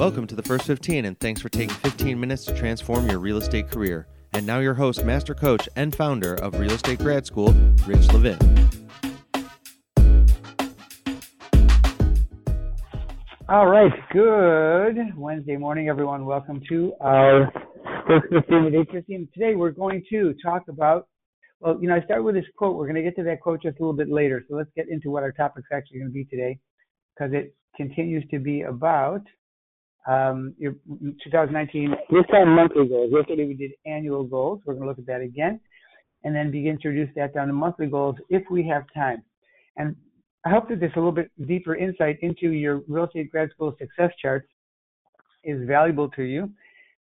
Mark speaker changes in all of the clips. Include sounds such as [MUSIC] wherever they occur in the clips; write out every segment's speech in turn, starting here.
Speaker 1: Welcome to the First 15, and thanks for taking 15 minutes to transform your real estate career. And now, your host, master coach, and founder of Real Estate Grad School, Rich Levin.
Speaker 2: All right, good Wednesday morning, everyone. Welcome to our First 15 with 815. Today, we're going to talk about, well, you know, I start with this quote. We're going to get to that quote just a little bit later. So let's get into what our topic's actually going to be today because it continues to be about um, your 2019, this time monthly goals. Yesterday we did annual goals. We're going to look at that again and then begin to reduce that down to monthly goals if we have time. And I hope that this a little bit deeper insight into your real estate grad school success charts is valuable to you.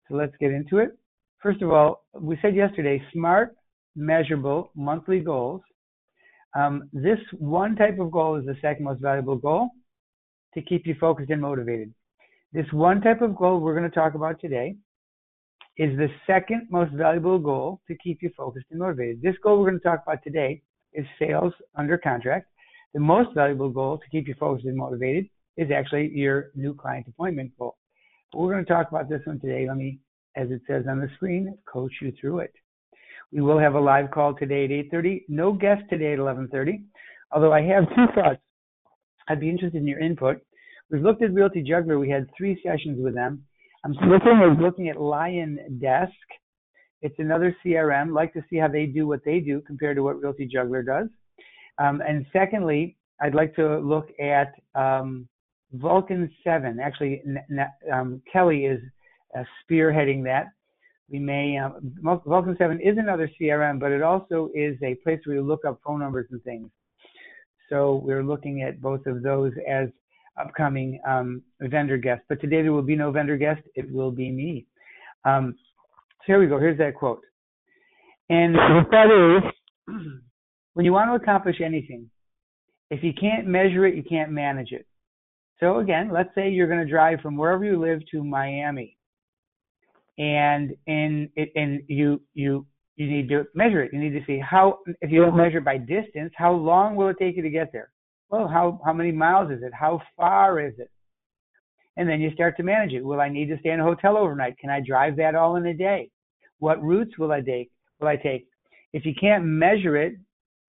Speaker 2: So let's get into it. First of all, we said yesterday, smart, measurable monthly goals. Um, this one type of goal is the second most valuable goal to keep you focused and motivated. This one type of goal we're going to talk about today is the second most valuable goal to keep you focused and motivated. This goal we're going to talk about today is sales under contract. The most valuable goal to keep you focused and motivated is actually your new client appointment goal. But we're going to talk about this one today. Let me, as it says on the screen, coach you through it. We will have a live call today at 8:30. No guest today at 11:30. Although I have [LAUGHS] two thoughts. I'd be interested in your input. We've looked at Realty Juggler. We had three sessions with them. I'm looking at looking at LionDesk. It's another CRM. Like to see how they do what they do compared to what Realty Juggler does. Um, and secondly, I'd like to look at um, Vulcan 7. Actually, um, Kelly is uh, spearheading that. We may um, Vulcan 7 is another CRM, but it also is a place where you look up phone numbers and things. So we're looking at both of those as upcoming um, vendor guest. But today there will be no vendor guest. It will be me. Um, so here we go. Here's that quote. And what that is, [CLEARS THROAT] when you want to accomplish anything, if you can't measure it, you can't manage it. So again, let's say you're going to drive from wherever you live to Miami, and in and you you you need to measure it. You need to see how if you don't measure by distance, how long will it take you to get there? Well, how, how many miles is it? How far is it? And then you start to manage it. Will I need to stay in a hotel overnight? Can I drive that all in a day? What routes will I take? Will I take? If you can't measure it,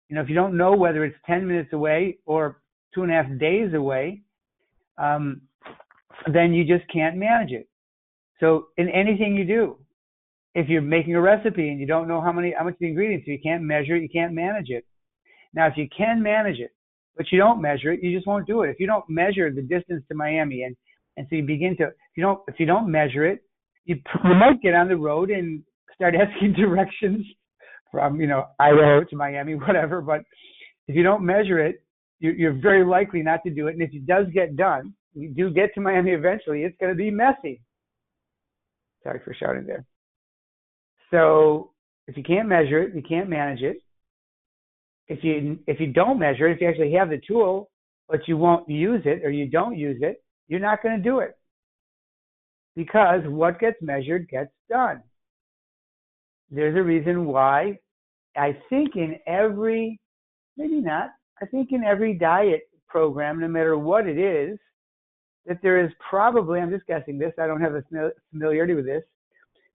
Speaker 2: you know, if you don't know whether it's 10 minutes away or two and a half days away, um, then you just can't manage it. So in anything you do, if you're making a recipe and you don't know how many how much the ingredients, you can't measure it, you can't manage it. Now, if you can manage it, but you don't measure it, you just won't do it. If you don't measure the distance to Miami, and and so you begin to, if you don't, if you don't measure it, you [LAUGHS] you might get on the road and start asking [LAUGHS] directions from you know Idaho to Miami, whatever. But if you don't measure it, you, you're very likely not to do it. And if it does get done, you do get to Miami eventually. It's going to be messy. Sorry for shouting there. So if you can't measure it, you can't manage it if you if you don't measure it, if you actually have the tool, but you won't use it or you don't use it, you're not going to do it. Because what gets measured gets done. There's a reason why I think in every, maybe not, I think in every diet program, no matter what it is, that there is probably, I'm just guessing this, I don't have a familiarity with this,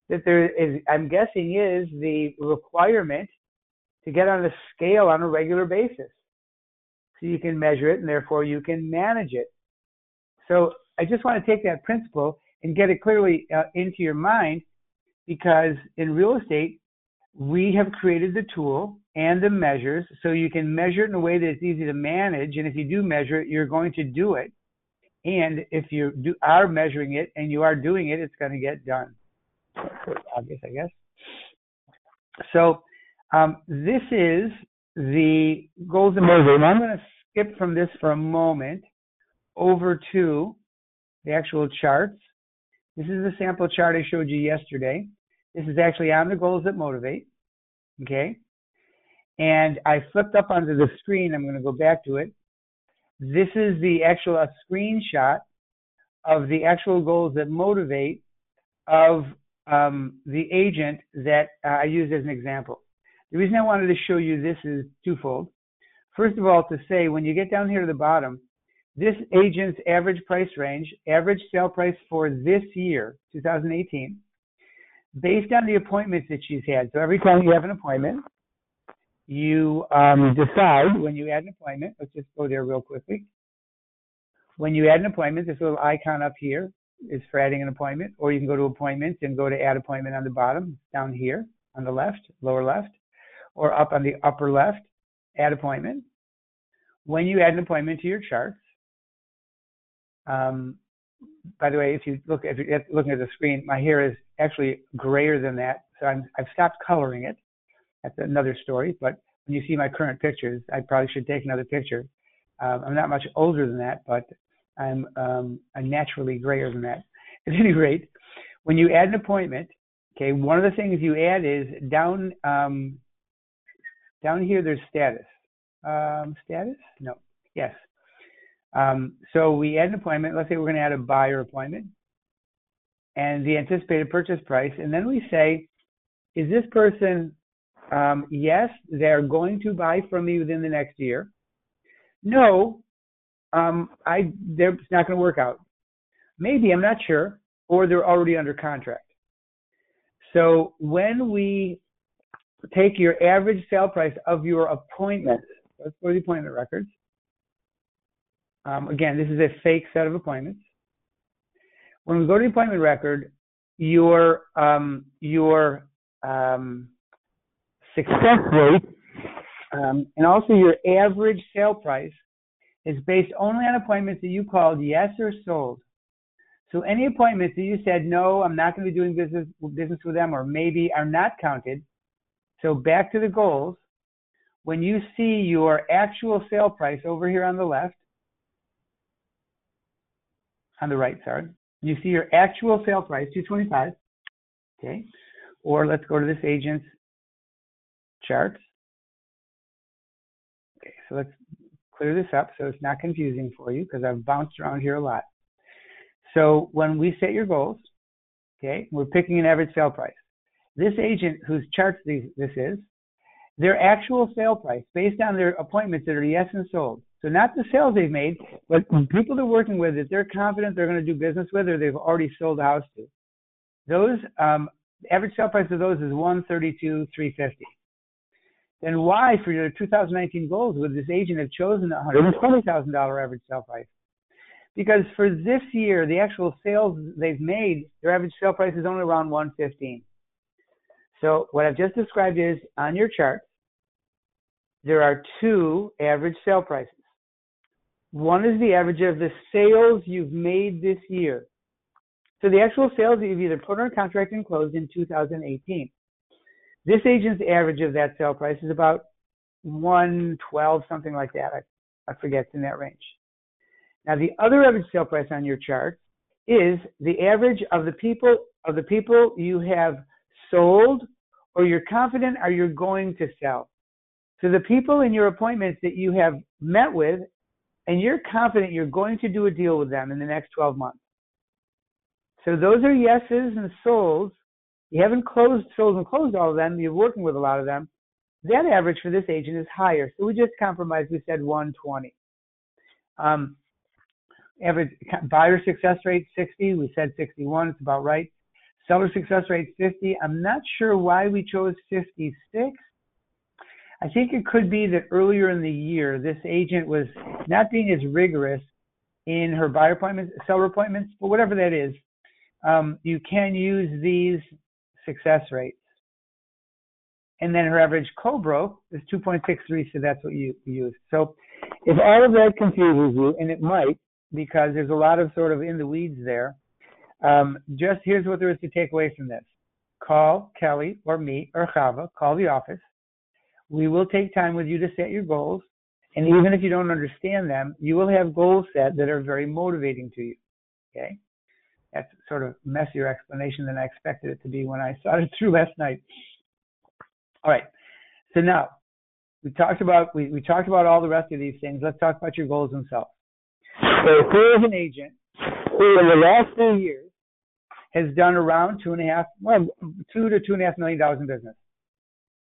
Speaker 2: that there is, I'm guessing is the requirement to get on a scale on a regular basis. So you can measure it and therefore you can manage it. So I just want to take that principle and get it clearly uh, into your mind because in real estate, we have created the tool and the measures so you can measure it in a way that it's easy to manage. And if you do measure it, you're going to do it. And if you do, are measuring it and you are doing it, it's going to get done. Obvious, I guess. So um, this is the goals and motivator. I'm going to skip from this for a moment over to the actual charts. This is the sample chart I showed you yesterday. This is actually on the goals that motivate. Okay. And I flipped up onto the screen. I'm going to go back to it. This is the actual a screenshot of the actual goals that motivate of um, the agent that uh, I used as an example. The reason I wanted to show you this is twofold. First of all, to say when you get down here to the bottom, this agent's average price range, average sale price for this year, 2018, based on the appointments that she's had. So every time you have an appointment, you um, decide when you add an appointment. Let's just go there real quickly. When you add an appointment, this little icon up here is for adding an appointment, or you can go to appointments and go to add appointment on the bottom, down here on the left, lower left, or up on the upper left, add appointment. When you add an appointment to your charts, um, by the way, if you look at looking at the screen, my hair is actually grayer than that, so I'm, I've stopped coloring it. That's another story. But when you see my current pictures, I probably should take another picture. Um, I'm not much older than that, but I'm um, naturally grayer than that. [LAUGHS] At any rate, when you add an appointment, okay, one of the things you add is down um, down here. There's status. Um, status? No. Yes. Um, so we add an appointment. Let's say we're going to add a buyer appointment and the anticipated purchase price, and then we say, is this person um, yes, they're going to buy from me within the next year. No, um, I they're it's not going to work out. Maybe I'm not sure, or they're already under contract. So when we take your average sale price of your appointments, let's go to the appointment records. Um, again, this is a fake set of appointments. When we go to the appointment record, your um, your um, success rate um, and also your average sale price is based only on appointments that you called yes or sold. So any appointments that you said no, I'm not going to be doing business business with them, or maybe are not counted. So back to the goals. When you see your actual sale price over here on the left, on the right, sorry, you see your actual sale price, 225. Okay, or let's go to this agent's charts. Okay, so let's clear this up so it's not confusing for you because I've bounced around here a lot. So when we set your goals, okay, we're picking an average sale price. This agent whose charts these, this is, their actual sale price based on their appointments that are yes and sold. So not the sales they've made, but people they're working with that they're confident they're going to do business with or they've already sold a house to. Those um, average sale price of those is 132 350 then why, for your 2019 goals, would this agent have chosen a $120,000 average sale price? Because for this year, the actual sales they've made, their average sale price is only around 115. So what I've just described is on your chart, there are two average sale prices. One is the average of the sales you've made this year. So the actual sales that you've either put on contract and closed in 2018. This agent's average of that sale price is about 112, something like that. I, I forget, it's in that range. Now, the other average sale price on your chart is the average of the people of the people you have sold or you're confident are you going to sell. So the people in your appointments that you have met with and you're confident you're going to do a deal with them in the next 12 months. So those are yeses and souls. you haven't closed, sold and closed all of them. You're working with a lot of them. That average for this agent is higher. So we just compromised. We said 120. Um, average buyer success rate 60. We said 61. It's about right. Seller success rate 50. I'm not sure why we chose 56. I think it could be that earlier in the year, this agent was not being as rigorous in her buyer appointments, seller appointments, but whatever that is, um, you can use these success rates. And then her average co-broke is 2.63, so that's what you, you use. So if all of that confuses you, and it might, because there's a lot of sort of in the weeds there, um, just here's what there is to take away from this. Call Kelly or me or Chava, call the office. We will take time with you to set your goals. And even if you don't understand them, you will have goals set that are very motivating to you. Okay? that's sort of messier explanation than I expected it to be when I started through last night. All right. So now we talked about we, we talked about all the rest of these things. Let's talk about your goals themselves. So here is an agent who in the last few years has done around two and a half, well, two to two and a half million dollars in business.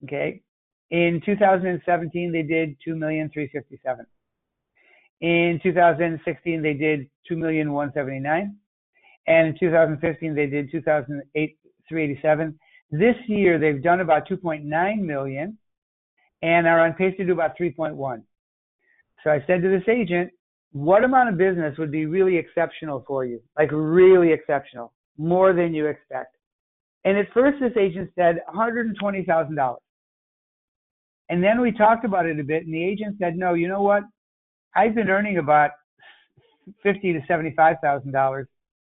Speaker 2: Okay. In 2017, they did two million three fifty seven. In 2016, they did 2,179. And in 2015, they did 2,387. This year, they've done about 2.9 million and are on pace to do about 3.1. So I said to this agent, what amount of business would be really exceptional for you? Like really exceptional, more than you expect. And at first, this agent said $120,000. And then we talked about it a bit, and the agent said, no, you know what? I've been earning about fifty to seventy-five thousand dollars.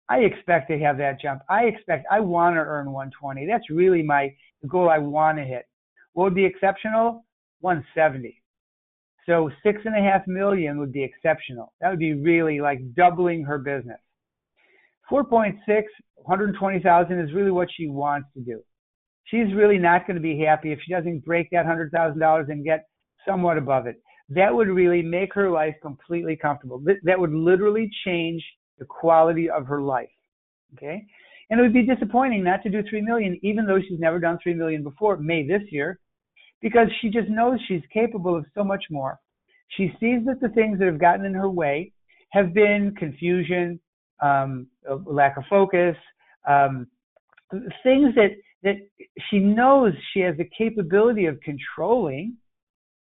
Speaker 2: I expect to have that jump. I expect I want to earn 120. That's really my goal. I want to hit. What would be exceptional? 170. So six and a half million would be exceptional. That would be really like doubling her business. 4.6, 120,000 is really what she wants to do. She's really not going to be happy if she doesn't break that $100,000 and get somewhat above it that would really make her life completely comfortable. That would literally change the quality of her life. Okay. And it would be disappointing not to do 3 million, even though she's never done 3 million before, May this year, because she just knows she's capable of so much more. She sees that the things that have gotten in her way have been confusion, um, lack of focus, um, things that, that she knows she has the capability of controlling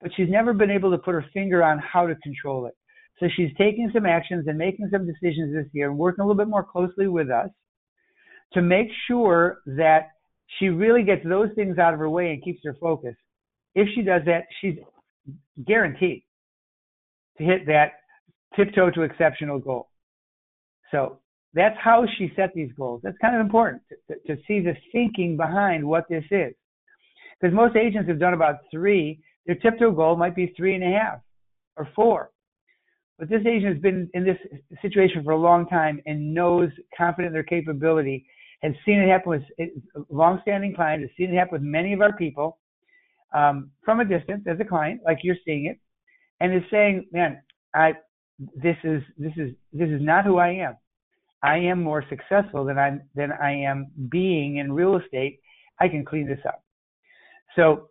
Speaker 2: but she's never been able to put her finger on how to control it. So she's taking some actions and making some decisions this year and working a little bit more closely with us to make sure that she really gets those things out of her way and keeps her focus. If she does that, she's guaranteed to hit that tiptoe to exceptional goal. So that's how she set these goals. That's kind of important to, to, see the thinking behind what this is. Because most agents have done about three their tiptoe goal might be three and a half or four. But this agent has been in this situation for a long time and knows confident in their capability, has seen it happen with long-standing clients, has seen it happen with many of our people um, from a distance as a client, like you're seeing it, and is saying, "Man, I this is this is this is not who I am. I am more successful than I than I am being in real estate. I can clean this up." So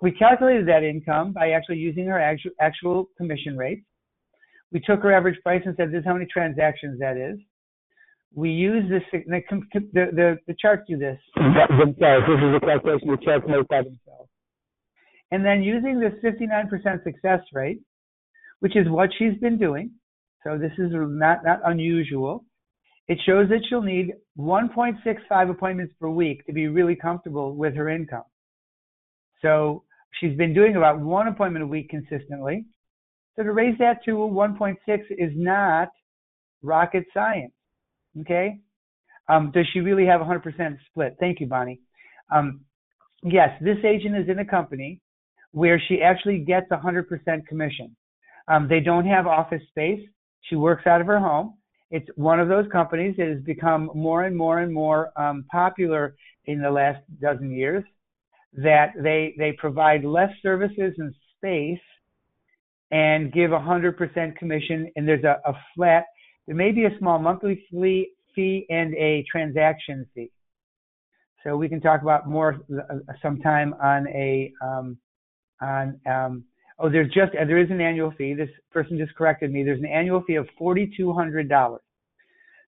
Speaker 2: we calculated that income by actually using her actual, actual commission rates. We took her average price and said, this is how many transactions that is. We use this, the, the, the charts do this.
Speaker 3: Themselves. This is a calculation the charts make by themselves.
Speaker 2: And then using this 59% success rate, which is what she's been doing, so this is not, not unusual, it shows that she'll need 1.65 appointments per week to be really comfortable with her income. So She's been doing about one appointment a week consistently. So to raise that to 1.6 is not rocket science. Okay. Um, does she really have 100% split? Thank you, Bonnie. Um, yes, this agent is in a company where she actually gets 100% commission. Um, they don't have office space. She works out of her home. It's one of those companies that has become more and more and more um, popular in the last dozen years that they they provide less services and space and give a 100% commission and there's a, a flat there may be a small monthly fee fee and a transaction fee so we can talk about more uh, sometime on a um, on um, oh there's just uh, there is an annual fee this person just corrected me there's an annual fee of $4200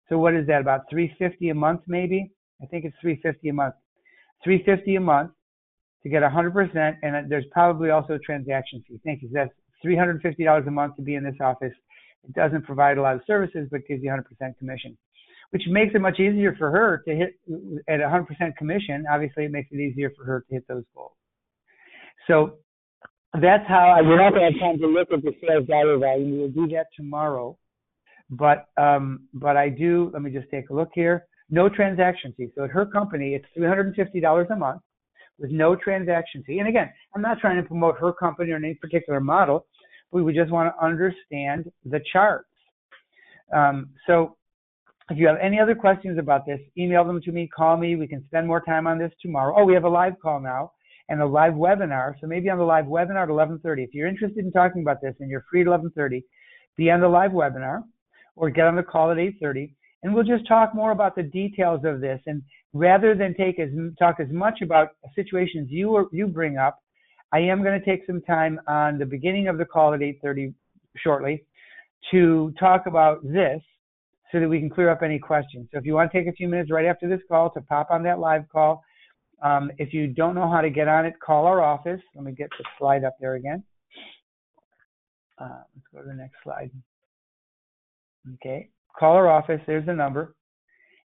Speaker 2: so what is that about 350 a month maybe i think it's 350 a month 350 a month to get 100%, and there's probably also a transaction fee. Thank you. That's $350 a month to be in this office. It doesn't provide a lot of services, but gives you 100% commission, which makes it much easier for her to hit at 100% commission. Obviously, it makes it easier for her to hit those goals. So that's how I.
Speaker 3: We're not have time to look at the sales dollar value.
Speaker 2: We'll do that tomorrow. But um, but I do. Let me just take a look here. No transaction fee. So at her company, it's $350 a month with no transaction fee. And again, I'm not trying to promote her company or any particular model. We just want to understand the charts. Um, so if you have any other questions about this, email them to me, call me. We can spend more time on this tomorrow. Oh, we have a live call now and a live webinar. So maybe on the live webinar at 11:30. If you're interested in talking about this and you're free at 11:30, be on the live webinar or get on the call at 8:30 and we'll just talk more about the details of this. And rather than take as talk as much about situations you or, you bring up, I am going to take some time on the beginning of the call at 8:30 shortly to talk about this so that we can clear up any questions. So if you want to take a few minutes right after this call to pop on that live call, um, if you don't know how to get on it, call our office. Let me get the slide up there again. Uh, let's go to the next slide. Okay, call our office. There's the number,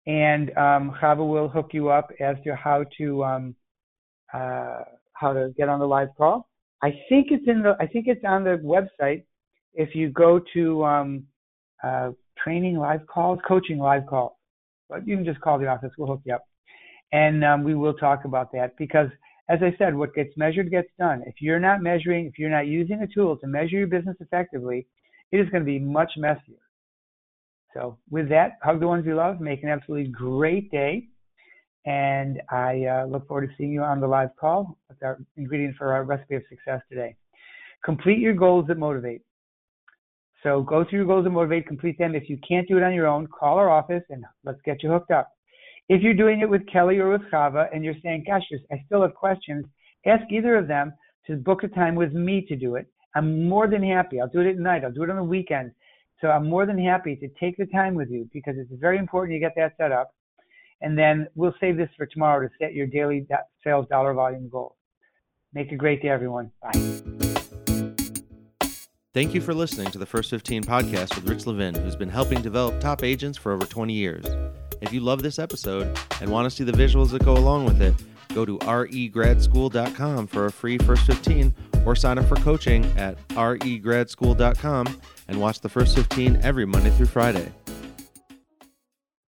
Speaker 2: and um, Chava will hook you up as to how to um, uh, how to get on the live call. I think it's in the I think it's on the website. If you go to um, uh, training live calls, coaching live calls, but you can just call the office. We'll hook you up, and um, we will talk about that because as I said, what gets measured gets done. If you're not measuring, if you're not using a tool to measure your business effectively, it is going to be much messier. So with that, hug the ones you love. Make an absolutely great day. And I uh, look forward to seeing you on the live call with our ingredients for our recipe of success today. Complete your goals that motivate. So go through your goals that motivate, complete them. If you can't do it on your own, call our office and let's get you hooked up. If you're doing it with Kelly or with Chava and you're saying, gosh, I still have questions, ask either of them to book a time with me to do it. I'm more than happy. I'll do it at night. I'll do it on the weekend. So I'm more than happy to take the time with you because it's very important you get that set up. And then we'll save this for tomorrow to set your daily sales dollar volume goal. Make a great day, everyone. Bye.
Speaker 1: Thank you for listening to the First 15 podcast with Rich Levin, who's been helping develop top agents for over 20 years. If you love this episode and want to see the visuals that go along with it, go to regradschool.com for a free First 15 or sign up for coaching at regradschool.com and watch the first 15 every Monday through Friday.